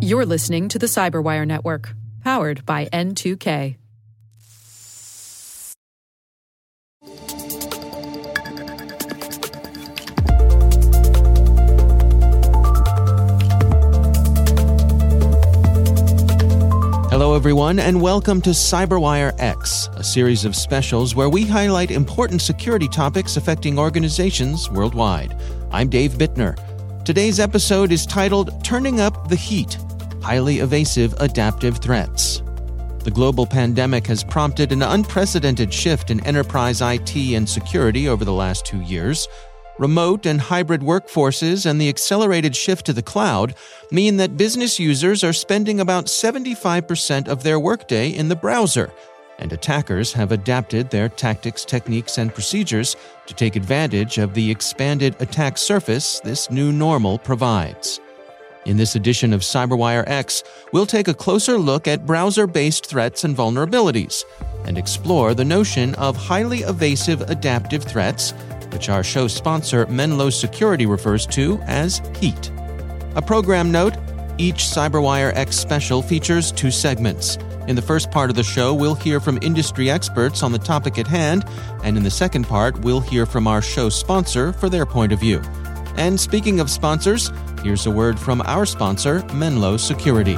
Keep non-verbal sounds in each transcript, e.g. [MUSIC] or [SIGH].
You're listening to the Cyberwire Network, powered by N2K. Hello, everyone, and welcome to Cyberwire X, a series of specials where we highlight important security topics affecting organizations worldwide. I'm Dave Bittner. Today's episode is titled Turning Up the Heat Highly Evasive Adaptive Threats. The global pandemic has prompted an unprecedented shift in enterprise IT and security over the last two years. Remote and hybrid workforces and the accelerated shift to the cloud mean that business users are spending about 75% of their workday in the browser, and attackers have adapted their tactics, techniques, and procedures to take advantage of the expanded attack surface this new normal provides. In this edition of Cyberwire X, we'll take a closer look at browser based threats and vulnerabilities and explore the notion of highly evasive adaptive threats which our show sponsor Menlo Security refers to as HEAT. A program note each CyberWire X special features two segments. In the first part of the show, we'll hear from industry experts on the topic at hand, and in the second part, we'll hear from our show sponsor for their point of view. And speaking of sponsors, here's a word from our sponsor, Menlo Security.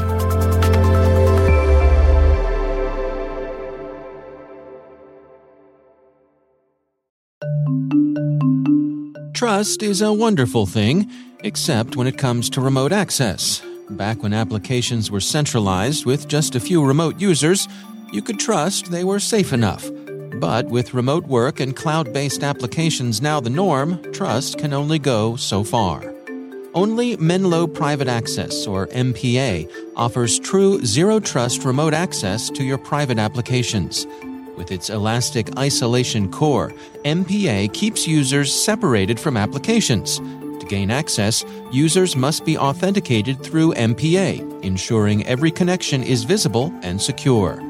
Trust is a wonderful thing, except when it comes to remote access. Back when applications were centralized with just a few remote users, you could trust they were safe enough. But with remote work and cloud based applications now the norm, trust can only go so far. Only Menlo Private Access, or MPA, offers true zero trust remote access to your private applications. With its elastic isolation core, MPA keeps users separated from applications. To gain access, users must be authenticated through MPA, ensuring every connection is visible and secure.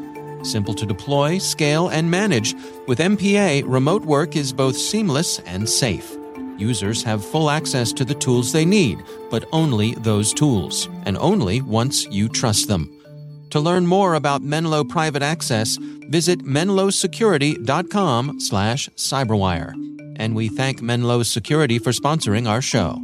Simple to deploy, scale, and manage, with MPA, remote work is both seamless and safe. Users have full access to the tools they need, but only those tools, and only once you trust them. To learn more about Menlo Private Access, visit menlosecurity.com slash cyberwire. And we thank Menlo Security for sponsoring our show.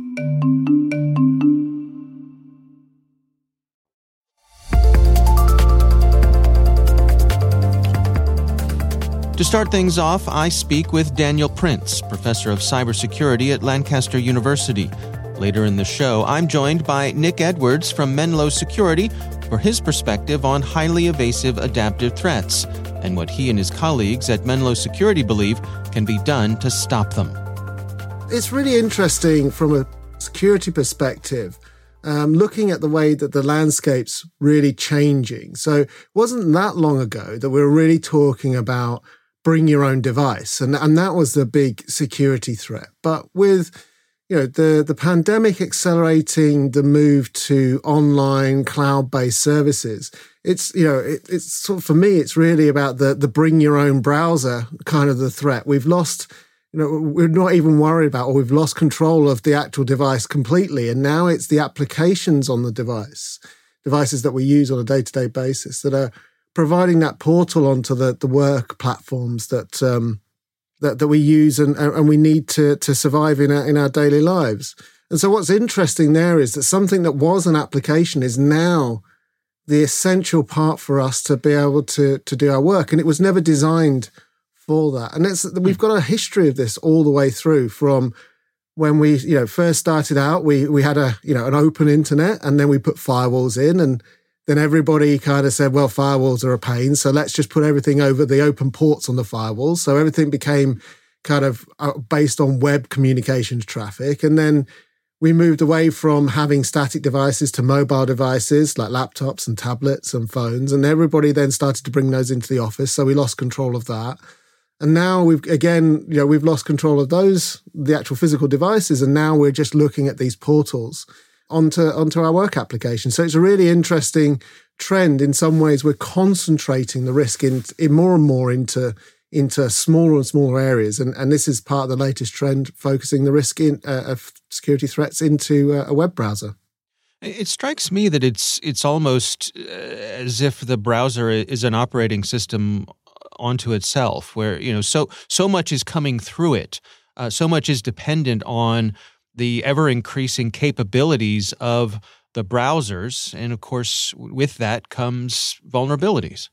To start things off, I speak with Daniel Prince, professor of cybersecurity at Lancaster University. Later in the show, I'm joined by Nick Edwards from Menlo Security for his perspective on highly evasive adaptive threats and what he and his colleagues at Menlo Security believe can be done to stop them. It's really interesting from a security perspective. Um, looking at the way that the landscape's really changing. So it wasn't that long ago that we were really talking about bring your own device. And, and that was the big security threat. But with you know the the pandemic accelerating the move to online cloud based services it's you know it, it's sort of for me it's really about the the bring your own browser kind of the threat. We've lost you know we're not even worried about or we've lost control of the actual device completely and now it's the applications on the device devices that we use on a day-to-day basis that are providing that portal onto the the work platforms that um, that, that we use and, and we need to, to survive in our, in our daily lives. And so what's interesting there is that something that was an application is now the essential part for us to be able to, to do our work. And it was never designed for that. And it's, we've got a history of this all the way through from when we, you know, first started out, we, we had a, you know, an open internet and then we put firewalls in and then everybody kind of said, well, firewalls are a pain. So let's just put everything over the open ports on the firewalls. So everything became kind of uh, based on web communications traffic. And then we moved away from having static devices to mobile devices like laptops and tablets and phones. And everybody then started to bring those into the office. So we lost control of that. And now we've again, you know, we've lost control of those, the actual physical devices. And now we're just looking at these portals onto onto our work application. So it's a really interesting trend. In some ways, we're concentrating the risk in, in more and more into into smaller and smaller areas, and and this is part of the latest trend, focusing the risk in uh, of security threats into uh, a web browser. It strikes me that it's it's almost uh, as if the browser is an operating system onto itself, where you know so so much is coming through it, uh, so much is dependent on the ever increasing capabilities of the browsers, and of course, with that comes vulnerabilities.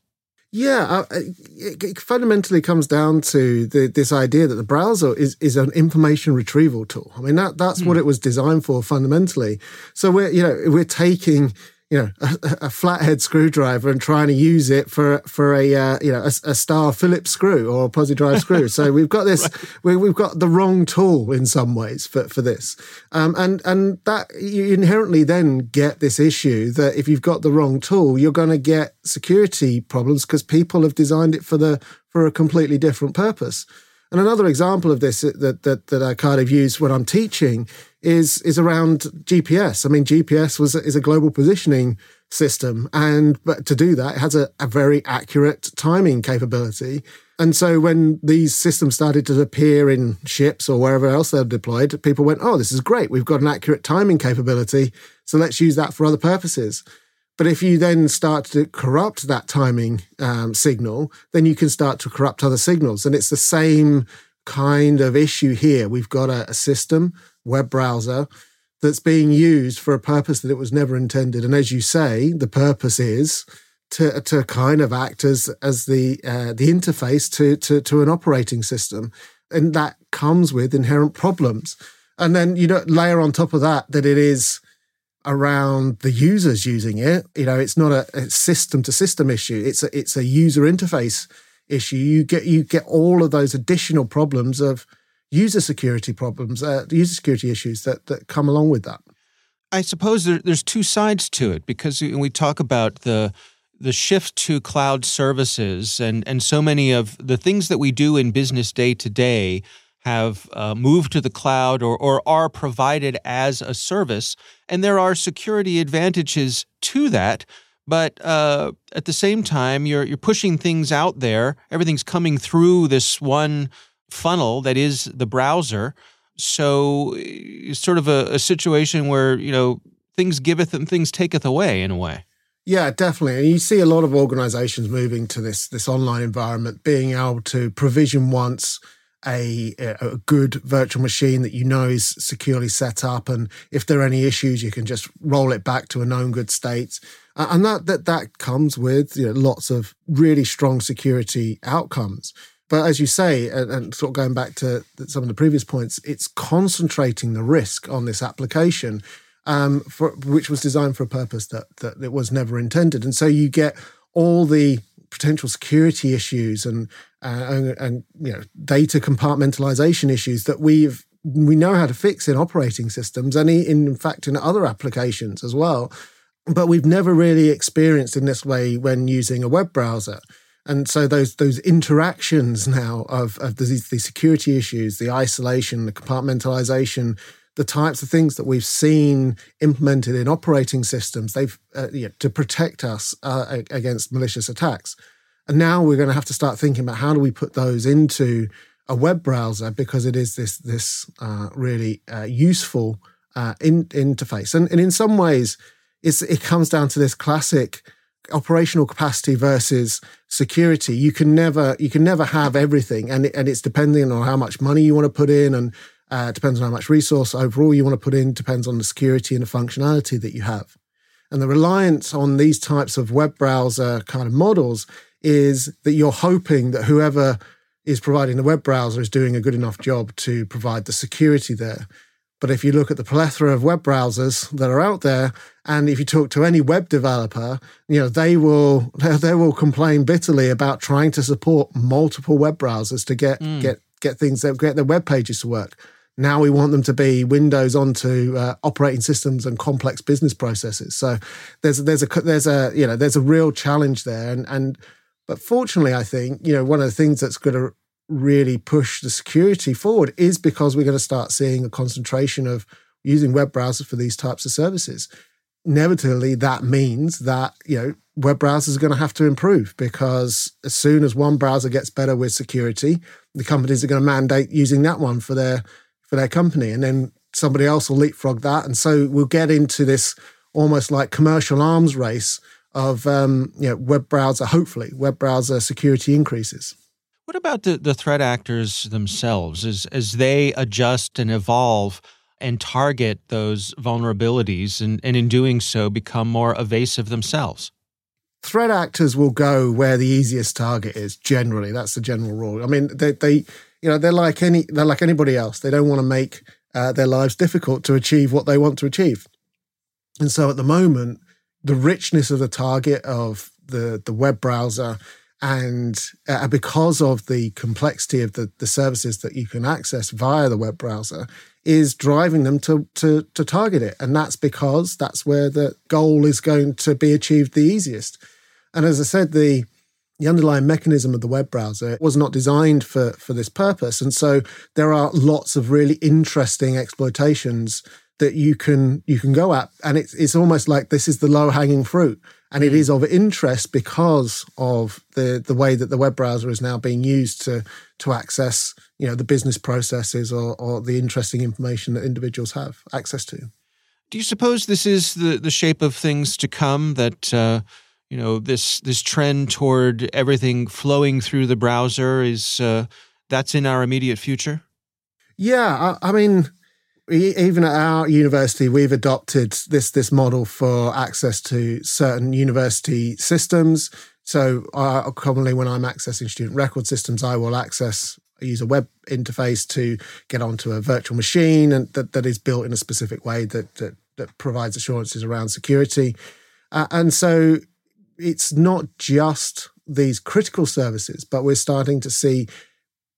Yeah, uh, uh, it fundamentally comes down to the, this idea that the browser is, is an information retrieval tool. I mean, that that's what hmm. it was designed for fundamentally. So we're you know we're taking you know a, a, flathead screwdriver and trying to use it for for a uh, you know a, a, star Phillips screw or a Pozidriv screw. So [LAUGHS] we've got this right. we, have got the wrong tool in some ways for for this, um, and and that you inherently then get this issue that if you've got the wrong tool, you're going to get security problems because people have designed it for the for a completely different purpose. And another example of this that that that I kind of use when I'm teaching is is around GPS. I mean, GPS was is a global positioning system, and but to do that, it has a, a very accurate timing capability. And so when these systems started to appear in ships or wherever else they're deployed, people went, "Oh, this is great! We've got an accurate timing capability, so let's use that for other purposes." But if you then start to corrupt that timing um, signal, then you can start to corrupt other signals, and it's the same kind of issue here. We've got a, a system web browser that's being used for a purpose that it was never intended. And as you say, the purpose is to to kind of act as as the uh, the interface to, to to an operating system, and that comes with inherent problems. And then you know layer on top of that that it is around the users using it. You know, it's not a, system to system issue. It's a it's a user interface issue. You get you get all of those additional problems of user security problems, uh, user security issues that that come along with that. I suppose there, there's two sides to it because we talk about the the shift to cloud services and and so many of the things that we do in business day to day have uh, moved to the cloud or, or are provided as a service and there are security advantages to that but uh, at the same time you're you're pushing things out there everything's coming through this one funnel that is the browser. So it's sort of a, a situation where, you know, things giveth and things taketh away in a way. Yeah, definitely. And you see a lot of organizations moving to this this online environment, being able to provision once a, a good virtual machine that you know is securely set up, and if there are any issues, you can just roll it back to a known good state. And that that that comes with you know, lots of really strong security outcomes. But as you say, and, and, sort of going back to some of the previous points, it's concentrating the risk on this application, um, for, which was designed for a purpose that, that it was never intended. And so you get all the potential security issues and, uh, and, and you know data compartmentalization issues that we've we know how to fix in operating systems and in fact in other applications as well. But we've never really experienced in this way when using a web browser. And so those those interactions now of, of the, the security issues, the isolation, the compartmentalization, the types of things that we've seen implemented in operating systems, they've uh, you know, to protect us uh, against malicious attacks. And now we're going to have to start thinking about how do we put those into a web browser because it is this this uh, really uh, useful uh, in, interface. And, and in some ways, it comes down to this classic operational capacity versus security you can never you can never have everything and and it's depending on how much money you want to put in and uh, depends on how much resource overall you want to put in depends on the security and the functionality that you have and the reliance on these types of web browser kind of models is that you're hoping that whoever is providing the web browser is doing a good enough job to provide the security there but if you look at the plethora of web browsers that are out there, and if you talk to any web developer, you know they will [LAUGHS] they will complain bitterly about trying to support multiple web browsers to get mm. get get things that get their web pages to work. Now we want them to be Windows onto uh, operating systems and complex business processes. So there's there's a there's a you know there's a real challenge there, and and but fortunately, I think you know one of the things that's going to really push the security forward is because we're going to start seeing a concentration of using web browsers for these types of services. Inevitably, that means that you know web browsers are going to have to improve because as soon as one browser gets better with security, the companies are going to mandate using that one for their for their company, and then somebody else will leapfrog that, and so we'll get into this almost like commercial arms race of um, you know, web browser, hopefully, web browser security increases. What about the, the threat actors themselves as, as they adjust and evolve and target those vulnerabilities and, and in doing so become more evasive themselves? Threat actors will go where the easiest target is generally. That's the general rule. I mean, they, they you know, they're like any they're like anybody else. They don't want to make uh, their lives difficult to achieve what they want to achieve. And so at the moment, the richness of the target of the, the web browser and uh, because of the complexity of the, the services that you can access via the web browser is driving them to, to, to target it. And that's because that's where the goal is going to be achieved the easiest. And as I said, the the underlying mechanism of the web browser was not designed for, for this purpose. And so there are lots of really interesting exploitations that you can you can go at and it's it's almost like this is the low hanging fruit and it mm. of interest because of the the way that the web browser is now being used to to access you know the business processes or, or the interesting information that individuals have access to do you suppose this is the the shape of things to come that uh, you know this this trend toward everything flowing through the browser is uh, that's in our immediate future yeah I, I mean even at our university, we've adopted this this model for access to certain university systems. So, uh, commonly, when I'm accessing student record systems, I will access use a web interface to get onto a virtual machine, and that, that is built in a specific way that that, that provides assurances around security. Uh, and so, it's not just these critical services, but we're starting to see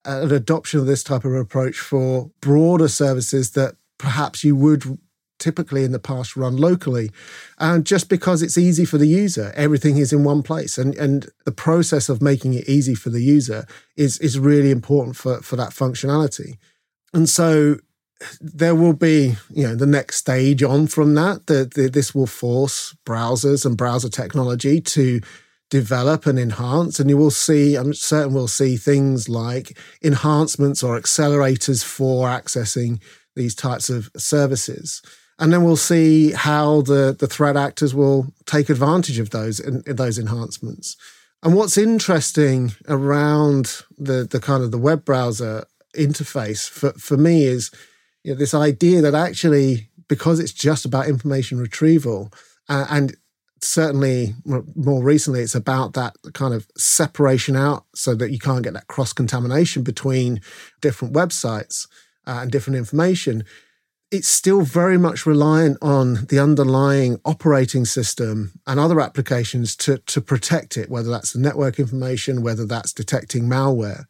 an adoption of this type of approach for broader services that perhaps you would typically in the past run locally. And just because it's easy for the user everything is in one place. And and the process of making it easy for the user is is really important for for that functionality. And so there will be you know the next stage on from that that this will force browsers and browser technology to develop and enhance and you will see i'm certain we'll see things like enhancements or accelerators for accessing these types of services. And then we'll see how the, the threat actors will take advantage of those in, in those enhancements. And what's interesting around the, the kind of the web browser interface for, for me is you know, this idea that actually, because it's just about information retrieval, uh, and certainly more recently, it's about that kind of separation out so that you can't get that cross contamination between different websites uh, and different information, it's still very much reliant on the underlying operating system and other applications to, to protect it, whether that's the network information, whether that's detecting malware.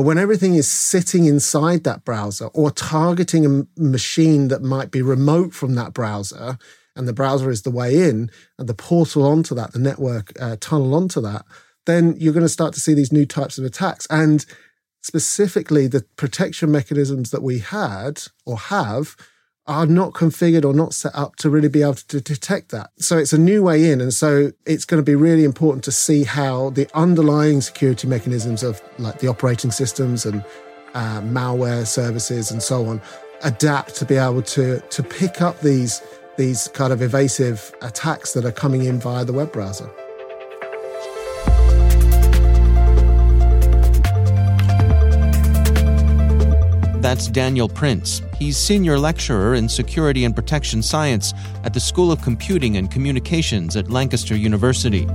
But when everything is sitting inside that browser or targeting a machine that might be remote from that browser, and the browser is the way in, and the portal onto that, the network uh, tunnel onto that, then you're going to start to see these new types of attacks. And specifically the protection mechanisms that we had or have are not configured or not set up to really be able to detect that. So it's a new way in. And so it's going to be really important to see how the underlying security mechanisms of like the operating systems and uh, malware services and so on adapt to be able to, to pick up these, these kind of evasive attacks that are coming in via the web browser. That's Daniel Prince. He's senior lecturer in security and protection science at the School of Computing and Communications at Lancaster University.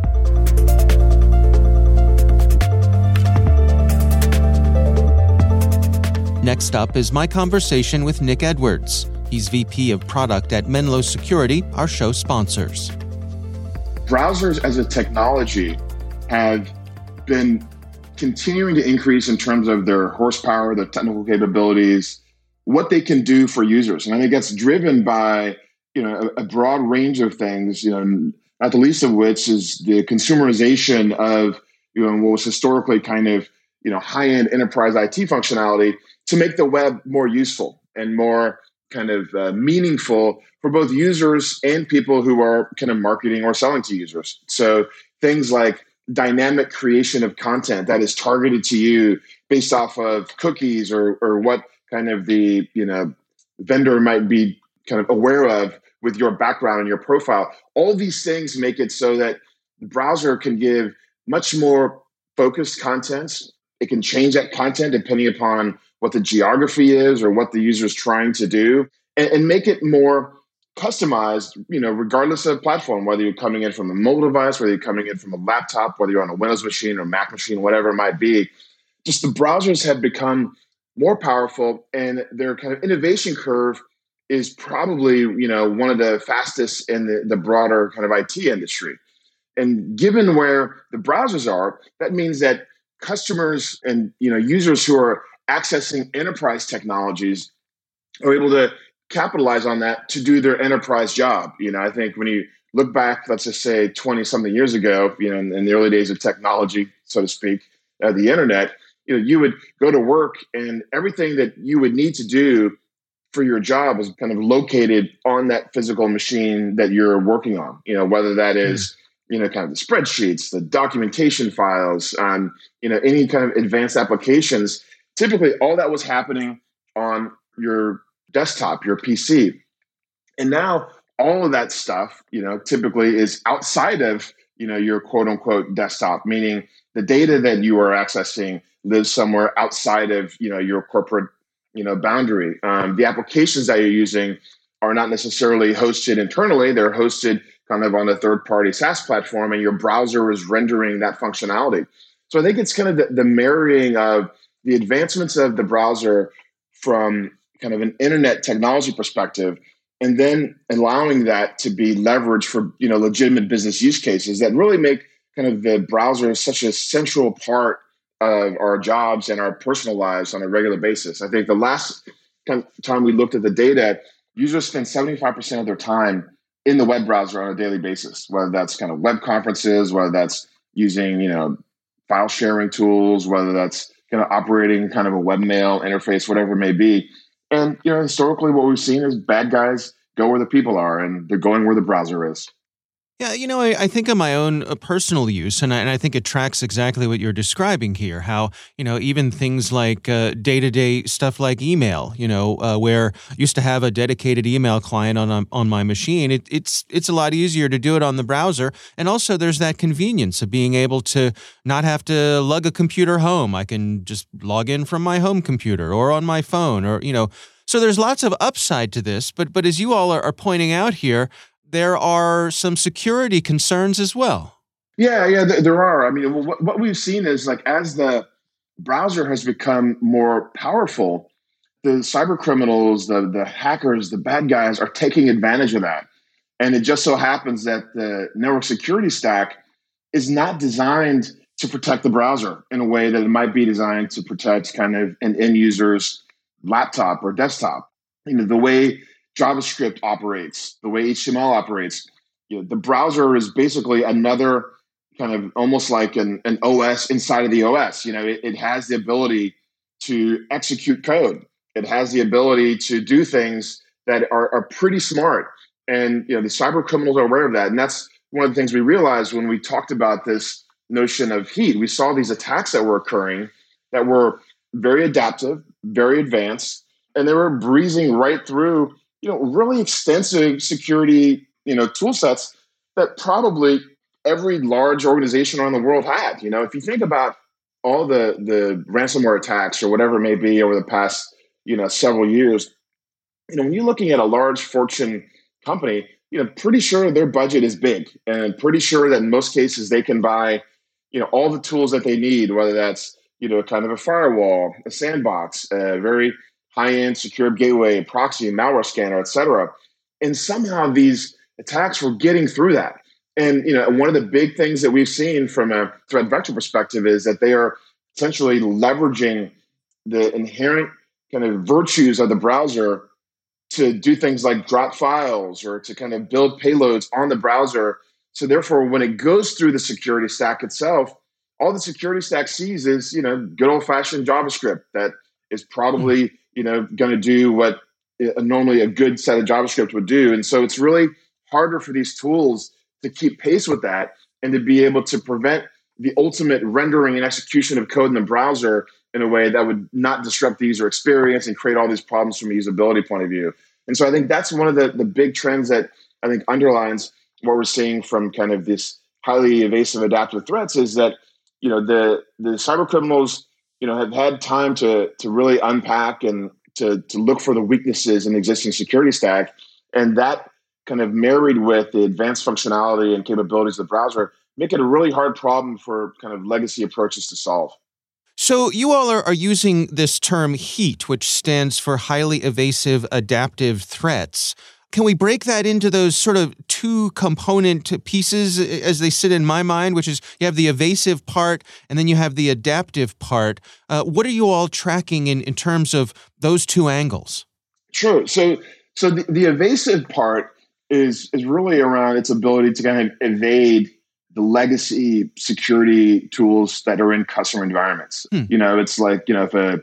Next up is my conversation with Nick Edwards. He's VP of Product at Menlo Security, our show sponsors. Browsers as a technology have been continuing to increase in terms of their horsepower, their technical capabilities, what they can do for users. And I think that's driven by you know a, a broad range of things. You know, not the least of which is the consumerization of you know what was historically kind of you know high end enterprise IT functionality to make the web more useful and more kind of uh, meaningful for both users and people who are kind of marketing or selling to users. So things like dynamic creation of content that is targeted to you based off of cookies or or what kind of the you know vendor might be kind of aware of with your background and your profile. All these things make it so that the browser can give much more focused content. It can change that content depending upon what the geography is or what the user is trying to do and, and make it more customized, you know, regardless of platform, whether you're coming in from a mobile device, whether you're coming in from a laptop, whether you're on a Windows machine or Mac machine, whatever it might be. Just the browsers have become more powerful and their kind of innovation curve is probably, you know, one of the fastest in the, the broader kind of IT industry. And given where the browsers are, that means that customers and you know users who are accessing enterprise technologies are able to capitalize on that to do their enterprise job. You know, I think when you look back, let's just say 20 something years ago, you know, in, in, the early days of technology, so to speak, uh, the internet, you know, you would go to work and everything that you would need to do for your job was kind of located on that physical machine that you're working on, you know, whether that hmm. you know, kind of the spreadsheets, the documentation files, um, you know, any kind of advanced applications. Typically, all that was happening on your desktop, your PC. And now all of that stuff, you know, typically is outside of, you know, your quote unquote desktop, meaning the data that you are accessing lives somewhere outside of, you know, your corporate, you know, boundary. Um, the applications that you're using are not necessarily hosted internally. They're hosted kind of on a third party SaaS platform and your browser is rendering that functionality. So I think it's kind of the, the marrying of the advancements of the browser from kind of an internet technology perspective and then allowing that to be leveraged for you know legitimate business use cases that really make kind of the browser such a central part of our jobs and our personal lives on a regular basis. I think the last time we looked at the data users spend 75% of their time in the web browser on a daily basis whether that's kind of web conferences whether that's using you know file sharing tools whether that's kind of operating kind of a webmail interface whatever it may be and you know, historically, what we've seen is bad guys go where the people are, and they're going where the browser is. Yeah, you know, I, I think of my own uh, personal use, and I, and I think it tracks exactly what you're describing here. How you know even things like day to day stuff like email, you know, uh, where used to have a dedicated email client on um, on my machine. It, it's it's a lot easier to do it on the browser, and also there's that convenience of being able to not have to lug a computer home. I can just log in from my home computer or on my phone, or you know. So there's lots of upside to this, but but as you all are, are pointing out here, there are some security concerns as well. Yeah, yeah, there are. I mean, what, what we've seen is like as the browser has become more powerful, the cyber criminals, the the hackers, the bad guys are taking advantage of that. And it just so happens that the network security stack is not designed to protect the browser in a way that it might be designed to protect kind of an end user's laptop or desktop. You know, the way JavaScript operates, the way HTML operates. You know, the browser is basically another kind of almost like an, an OS inside of the OS. You know, it, it has the ability to execute code. It has the ability to do things that are, are pretty smart. And you know, the cyber criminals are aware of that. And that's one of the things we realized when we talked about this notion of heat. We saw these attacks that were occurring that were very adaptive, very advanced, and they were breezing right through you know, really extensive security, you know, tool sets that probably every large organization around the world had. You know, if you think about all the the ransomware attacks or whatever it may be over the past, you know, several years, you know, when you're looking at a large fortune company, you know, pretty sure their budget is big and pretty sure that in most cases they can buy, you know, all the tools that they need, whether that's, you know, kind of a firewall, a sandbox, a very high-end secure gateway, proxy, malware scanner, et cetera. And somehow these attacks were getting through that. And you know, one of the big things that we've seen from a threat vector perspective is that they are essentially leveraging the inherent kind of virtues of the browser to do things like drop files or to kind of build payloads on the browser. So therefore, when it goes through the security stack itself, all the security stack sees is you know good old fashioned JavaScript that is hmm. probably you know, going to do what uh, normally a good set of JavaScript would do. And so it's really harder for these tools to keep pace with that and to be able to prevent the ultimate rendering and execution of code in the browser in a way that would not disrupt the user experience and create all these problems from a usability point of view. And so I think that's one of the, the big trends that I think underlines what we're seeing from kind of this highly evasive adaptive threats is that, you know, the the cyber criminals, you know, have had time to to really unpack and to to look for the weaknesses in existing security stack. And that kind of married with the advanced functionality and capabilities of the browser make it a really hard problem for kind of legacy approaches to solve. So, you all are, are using this term HEAT, which stands for highly evasive adaptive threats. Can we break that into those sort of two component pieces as they sit in my mind, which is you have the evasive part and then you have the adaptive part? Uh, what are you all tracking in, in terms of those two angles? Sure. So, so the, the evasive part is is really around its ability to kind of evade the legacy security tools that are in customer environments. Hmm. You know, it's like, you know, if a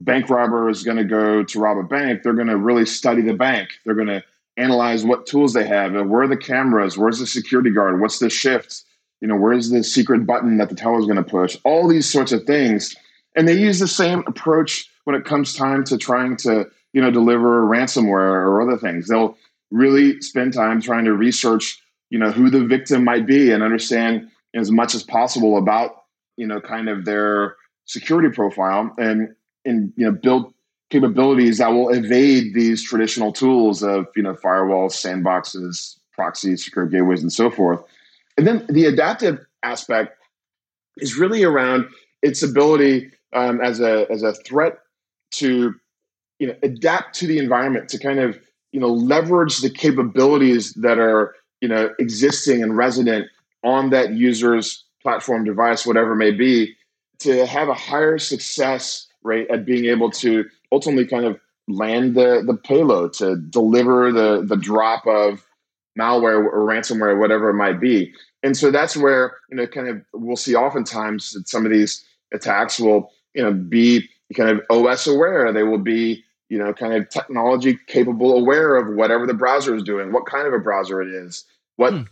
bank robber is going to go to rob a bank, they're going to really study the bank. They're going to analyze what tools they have and where are the cameras, where's the security guard, what's the shift, you know, where's the secret button that the teller is going to push, all these sorts of things. And they use the same approach when it comes time to trying to, you know, deliver ransomware or other things. They'll really spend time trying to research you know who the victim might be and understand as much as possible about you know kind of their security profile and and you know build capabilities that will evade these traditional tools of you know firewalls sandboxes proxies secure gateways and so forth. And then the adaptive aspect is really around its ability um, as a as a threat to you know adapt to the environment to kind of you know leverage the capabilities that are you know existing and resident on that user's platform device whatever it may be to have a higher success rate at being able to ultimately kind of land the the payload to deliver the the drop of malware or ransomware or whatever it might be and so that's where you know kind of we'll see oftentimes that some of these attacks will you know be kind of os aware they will be you know kind of technology capable aware of whatever the browser is doing what kind of a browser it is what hmm.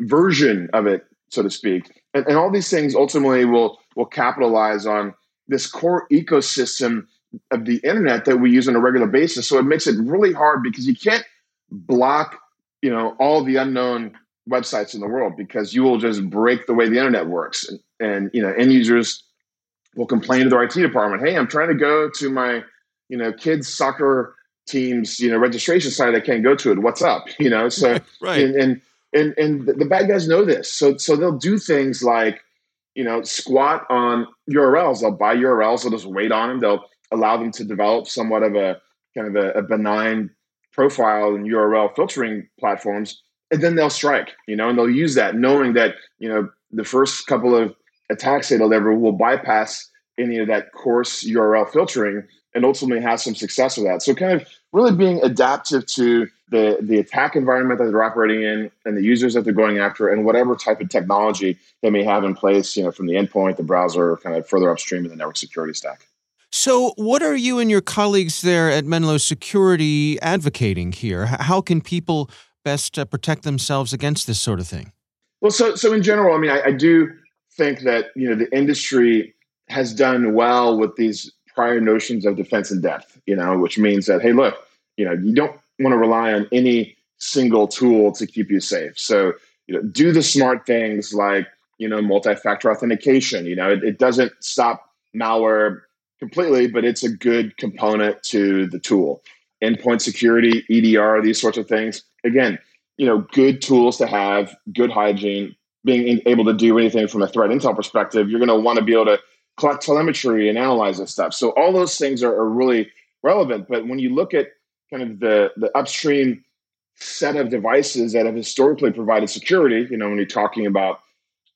version of it, so to speak. And, and all these things ultimately will will capitalize on this core ecosystem of the internet that we use on a regular basis. So it makes it really hard because you can't block, you know, all the unknown websites in the world because you will just break the way the internet works. And, and you know, end users will complain to their IT department, "Hey, I'm trying to go to my, you know, kids soccer team's, you know, registration site. I can't go to it. What's up? [LAUGHS] You know, so right. and, and and and the bad guys know this so so they'll do things like you know squat on urls they'll buy urls they'll just wait on them they'll allow them to develop somewhat of a kind of a, a benign profile and url filtering platforms and then they'll strike you know and they'll use that knowing that you know the first couple of attacks they deliver will bypass any of that coarse url filtering and ultimately have some success with that. So kind of really being adaptive to the the attack environment that they're operating in and the users that they're going after and whatever type of technology they may have in place you know from the endpoint the browser kind of further upstream in the network security stack so what are you and your colleagues there at menlo security advocating here how can people best uh, protect themselves against this sort of thing well so so in general i mean I, I do think that you know the industry has done well with these prior notions of defense in depth you know which means that hey look you know you don't want to rely on any single tool to keep you safe. So, you know, do the smart things like, you know, multi-factor authentication. You know, it, it doesn't stop malware completely, but it's a good component to the tool. Endpoint security, EDR, these sorts of things. Again, you know, good tools to have, good hygiene, being able to do anything from a threat intel perspective. You're going to want to be able to collect telemetry and analyze this stuff. So all those things are, are really relevant. But when you look at kind of the the upstream set of devices that have historically provided security. You know, when you're talking about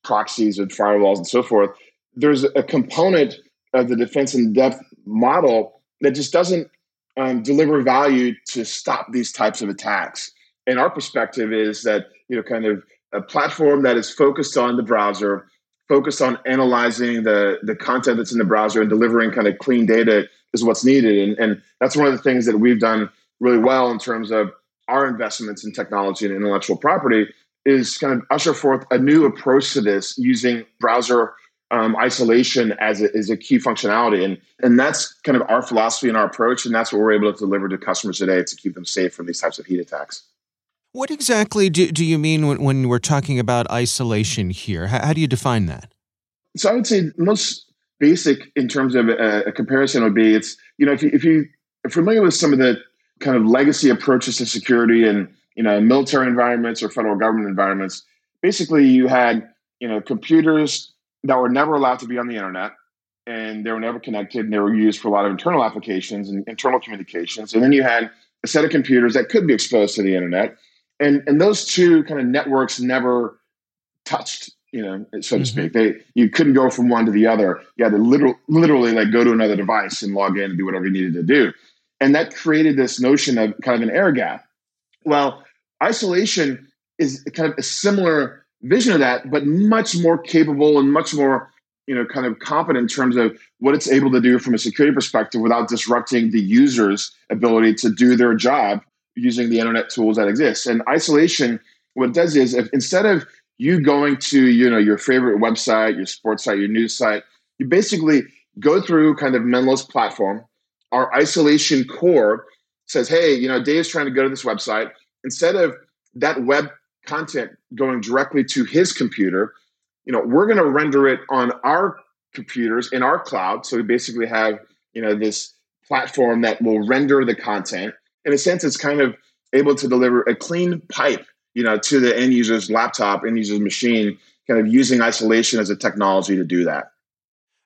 proxies and firewalls and so forth, there's a component of the defense in depth model that just doesn't um, deliver value to stop these types of attacks. And our perspective is that you know, kind of a platform that is focused on the browser, focused on analyzing the the content that's in the browser and delivering kind of clean data is what's needed. And, and that's one of the things that we've done really well in terms of our investments in technology and intellectual property is kind of usher forth a new approach to this using browser um, isolation as a, as a key functionality. And, and that's kind of our philosophy and our approach. And that's what we're able to deliver to customers today to keep them safe from these types of heat attacks. What exactly do, do you mean when, when we're talking about isolation here? How, how do you define that? So I would say most basic in terms of a, a comparison would be it's, you know, if you, if you are familiar with some of the kind of legacy approaches to security and, you know, military environments or federal government environments, basically you had, you know, computers that were never allowed to be on the internet and they were never connected and they were used for a lot of internal applications and internal communications. And then you had a set of computers that could be exposed to the internet. And, and those two kind of networks never touched, you know, so to mm-hmm. speak. They you couldn't go from one to the other. You had to literal, literally like go to another device and log in and do whatever you needed to do. And that created this notion of kind of an air gap. Well, isolation is kind of a similar vision of that, but much more capable and much more, you know, kind of competent in terms of what it's able to do from a security perspective without disrupting the user's ability to do their job using the internet tools that exist. And isolation, what it does is if instead of you going to, you know, your favorite website, your sports site, your news site, you basically go through kind of Menlo's platform. Our isolation core says, hey, you know, Dave's trying to go to this website. Instead of that web content going directly to his computer, you know, we're going to render it on our computers in our cloud. So we basically have, you know, this platform that will render the content. In a sense, it's kind of able to deliver a clean pipe, you know, to the end user's laptop, end user's machine, kind of using isolation as a technology to do that.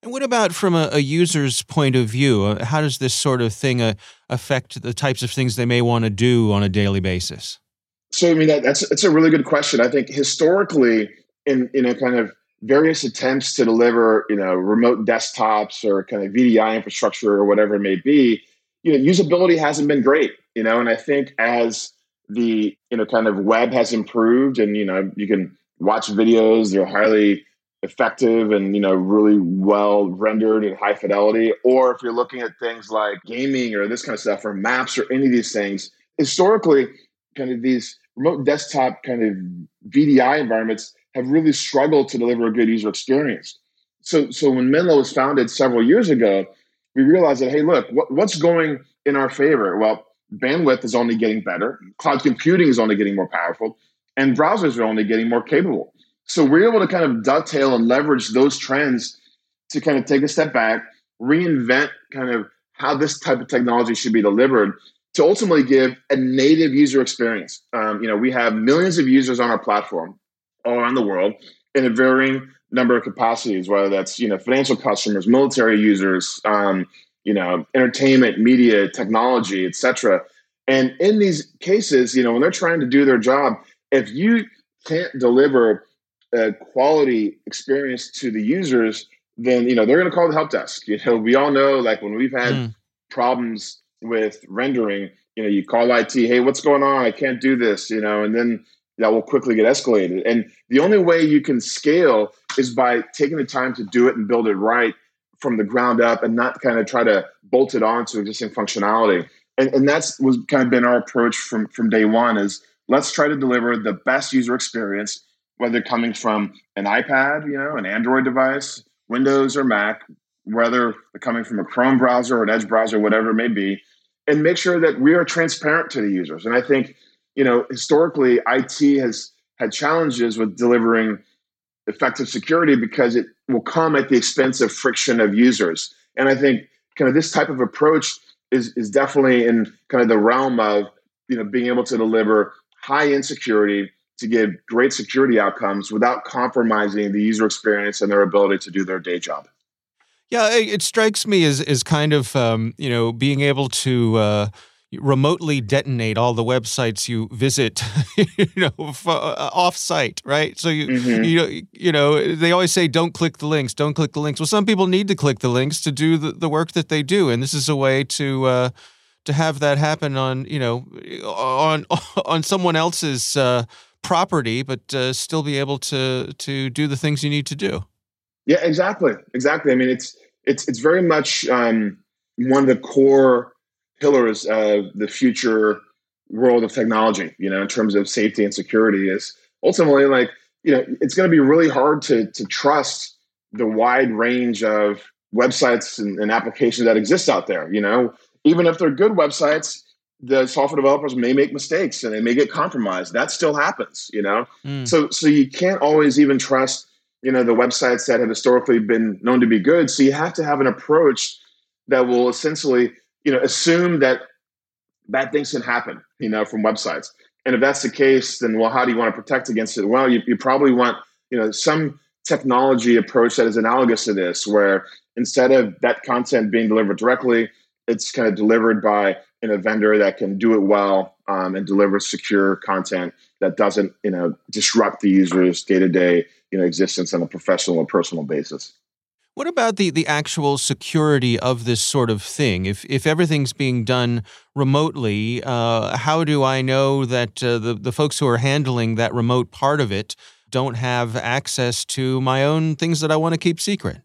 And what about from a, a user's point of view? Uh, how does this sort of thing uh, affect the types of things they may want to do on a daily basis? So I mean that, that's it's a really good question. I think historically, in in a kind of various attempts to deliver you know remote desktops or kind of VDI infrastructure or whatever it may be, you know usability hasn't been great. You know, and I think as the you know kind of web has improved and you know you can watch videos they're highly effective and you know really well rendered and high fidelity or if you're looking at things like gaming or this kind of stuff or maps or any of these things historically kind of these remote desktop kind of VDI environments have really struggled to deliver a good user experience. So, so when Menlo was founded several years ago, we realized that hey, look, what, what's going in our favor? Well, bandwidth is only getting better, cloud computing is only getting more powerful, and browsers are only getting more capable. So we're able to kind of dovetail and leverage those trends to kind of take a step back, reinvent kind of how this type of technology should be delivered to ultimately give a native user experience. Um, you know, we have millions of users on our platform all around the world in a varying number of capacities, whether that's you know financial customers, military users, um, you know, entertainment, media, technology, etc. And in these cases, you know, when they're trying to do their job, if you can't deliver a quality experience to the users, then you know they're going to call the help desk. You know, we all know like when we've had mm. problems with rendering, you know, you call IT, hey, what's going on? I can't do this, you know, and then that will quickly get escalated. And the only way you can scale is by taking the time to do it and build it right from the ground up and not kind of try to bolt it on to existing functionality. And, and that's was kind of been our approach from, from day one is let's try to deliver the best user experience, whether coming from an iPad, you know, an Android device, Windows or Mac, whether coming from a Chrome browser or an Edge browser, whatever it may be, and make sure that we are transparent to the users. And I think, you know, historically, IT has had challenges with delivering effective security because it will come at the expense of friction of users. And I think kind of this type of approach is is definitely in kind of the realm of you know being able to deliver high end security to give great security outcomes without compromising the user experience and their ability to do their day job. Yeah, it strikes me as as kind of um, you know being able to uh, remotely detonate all the websites you visit, [LAUGHS] you know, uh, off site, right? So you mm-hmm. you you know they always say don't click the links, don't click the links. Well, some people need to click the links to do the, the work that they do, and this is a way to. Uh, to have that happen on you know on [LAUGHS] on someone else's uh, property, but uh, still be able to to do the things you need to do. Yeah, exactly, exactly. I mean, it's it's it's very much um, one of the core pillars of the future world of technology. You know, in terms of safety and security, is ultimately like you know it's going to be really hard to to trust the wide range of websites and, and applications that exist out there. You know, even if they're good websites, the software developers may make mistakes and they may get compromised. That still happens, you know. Mm. So so you can't always even trust, you know, the websites that have historically been known to be good. So you have to have an approach that will essentially, you know, assume that bad things can happen, you know, from websites. And if that's the case, then well, how do you want to protect against it? Well, you, you probably want, you know, some technology approach that is analogous to this, where instead of that content being delivered directly, it's kind of delivered by in a vendor that can do it well um, and deliver secure content that doesn't you know disrupt the user's day-to-day you know existence on a professional or personal basis what about the, the actual security of this sort of thing? If if everything's being done remotely, uh, how do I know that uh, the the folks who are handling that remote part of it don't have access to my own things that I want to keep secret?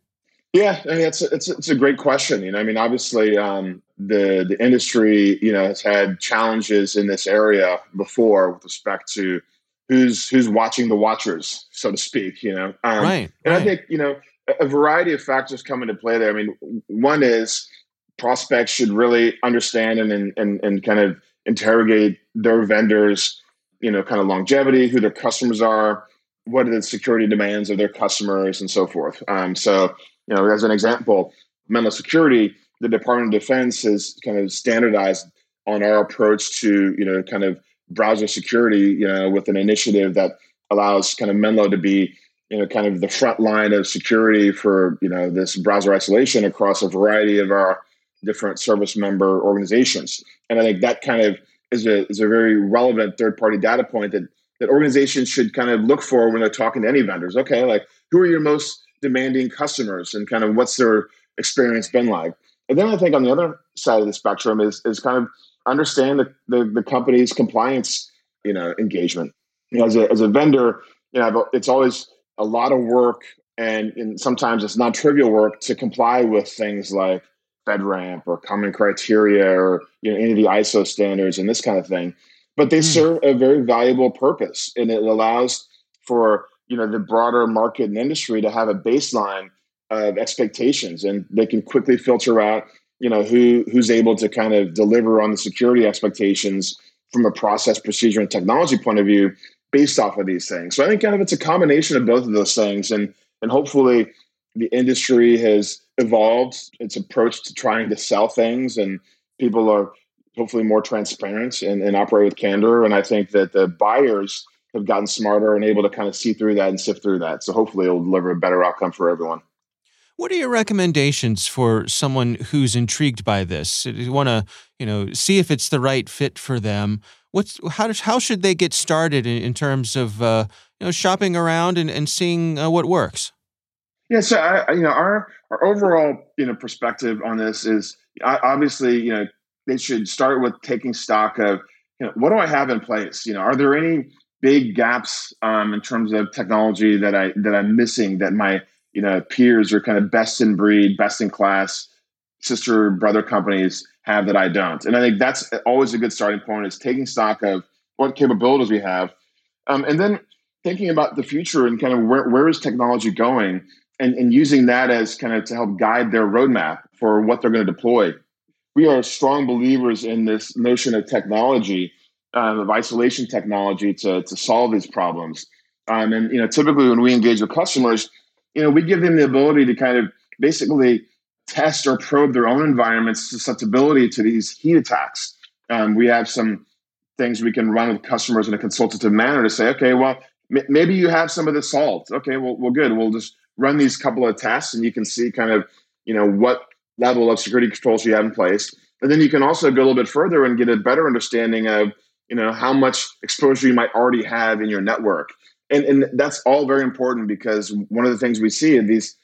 Yeah, I mean, it's a, it's a, it's a great question. You know, I mean, obviously, um, the the industry, you know, has had challenges in this area before with respect to who's who's watching the watchers, so to speak. You know, um, right. And right. I think you know a variety of factors come into play there. I mean, one is prospects should really understand and and and kind of interrogate their vendors. You know, kind of longevity, who their customers are, what are the security demands of their customers, and so forth. Um, so you know, as an example, Menlo Security, the Department of Defense has kind of standardized on our approach to, you know, kind of browser security, you know, with an initiative that allows kind of Menlo to be, you know, kind of the front line of security for, you know, this browser isolation across a variety of our different service member organizations. And I think that kind of is a, is a very relevant third party data point that, that organizations should kind of look for when they're talking to any vendors. Okay, like who are your most demanding customers and kind of what's their experience been like. And then I think on the other side of the spectrum is is kind of understand the, the, the company's compliance, you know, engagement. You know, as a as a vendor, you know, it's always a lot of work and, and sometimes it's not trivial work to comply with things like FedRAMP or common criteria or you know any of the ISO standards and this kind of thing. But they mm. serve a very valuable purpose and it allows for you know the broader market and industry to have a baseline of expectations and they can quickly filter out you know who who's able to kind of deliver on the security expectations from a process procedure and technology point of view based off of these things so i think kind of it's a combination of both of those things and and hopefully the industry has evolved its approach to trying to sell things and people are hopefully more transparent and, and operate with candor and i think that the buyers have gotten smarter and able to kind of see through that and sift through that. So hopefully it'll deliver a better outcome for everyone. What are your recommendations for someone who's intrigued by this? You want to, you know, see if it's the right fit for them. What's how how should they get started in, in terms of uh, you know shopping around and, and seeing uh, what works? Yeah, so I, you know our our overall you know perspective on this is obviously you know they should start with taking stock of you know what do I have in place? You know, are there any big gaps um, in terms of technology that I that I'm missing that my you know peers are kind of best in breed, best in class sister brother companies have that I don't. And I think that's always a good starting point is taking stock of what capabilities we have, um, and then thinking about the future and kind of where, where is technology going and, and using that as kind of to help guide their roadmap for what they're going to deploy. We are strong believers in this notion of technology um, of isolation technology to, to solve these problems. Um, and you know, typically when we engage with customers, you know, we give them the ability to kind of basically test or probe their own environment's susceptibility to these heat attacks. Um, we have some things we can run with customers in a consultative manner to say, okay, well, m- maybe you have some of the solved. Okay, well, well, good. We'll just run these couple of tests, and you can see kind of, you know, what level of security controls you have in place. And then you can also go a little bit further and get a better understanding of you know how much exposure you might already have in your network and and that's all very important because one of the things we see in these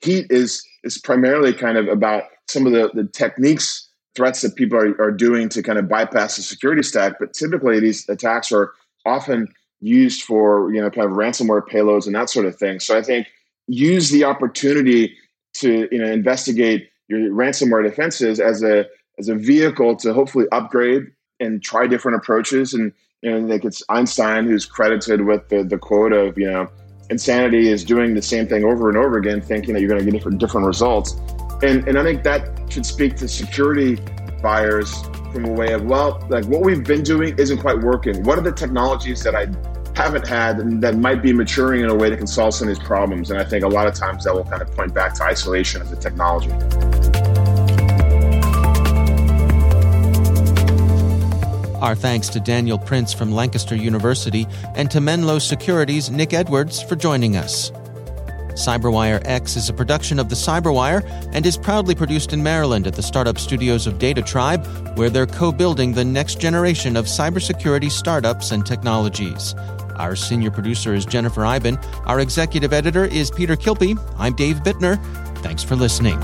heat is is primarily kind of about some of the, the techniques threats that people are, are doing to kind of bypass the security stack but typically these attacks are often used for you know kind of ransomware payloads and that sort of thing so i think use the opportunity to you know investigate your ransomware defenses as a as a vehicle to hopefully upgrade and try different approaches. And know, like it's Einstein who's credited with the, the quote of, you know, insanity is doing the same thing over and over again, thinking that you're going to get different, different results. And, and I think that should speak to security buyers from a way of, well, like what we've been doing isn't quite working. What are the technologies that I haven't had and that might be maturing in a way that can solve some of these problems? And I think a lot of times that will kind of point back to isolation as a technology. Our thanks to Daniel Prince from Lancaster University and to Menlo Security's Nick Edwards for joining us. CyberWire X is a production of the CyberWire and is proudly produced in Maryland at the startup studios of DataTribe, where they're co building the next generation of cybersecurity startups and technologies. Our senior producer is Jennifer Eiben. Our executive editor is Peter Kilpe. I'm Dave Bittner. Thanks for listening.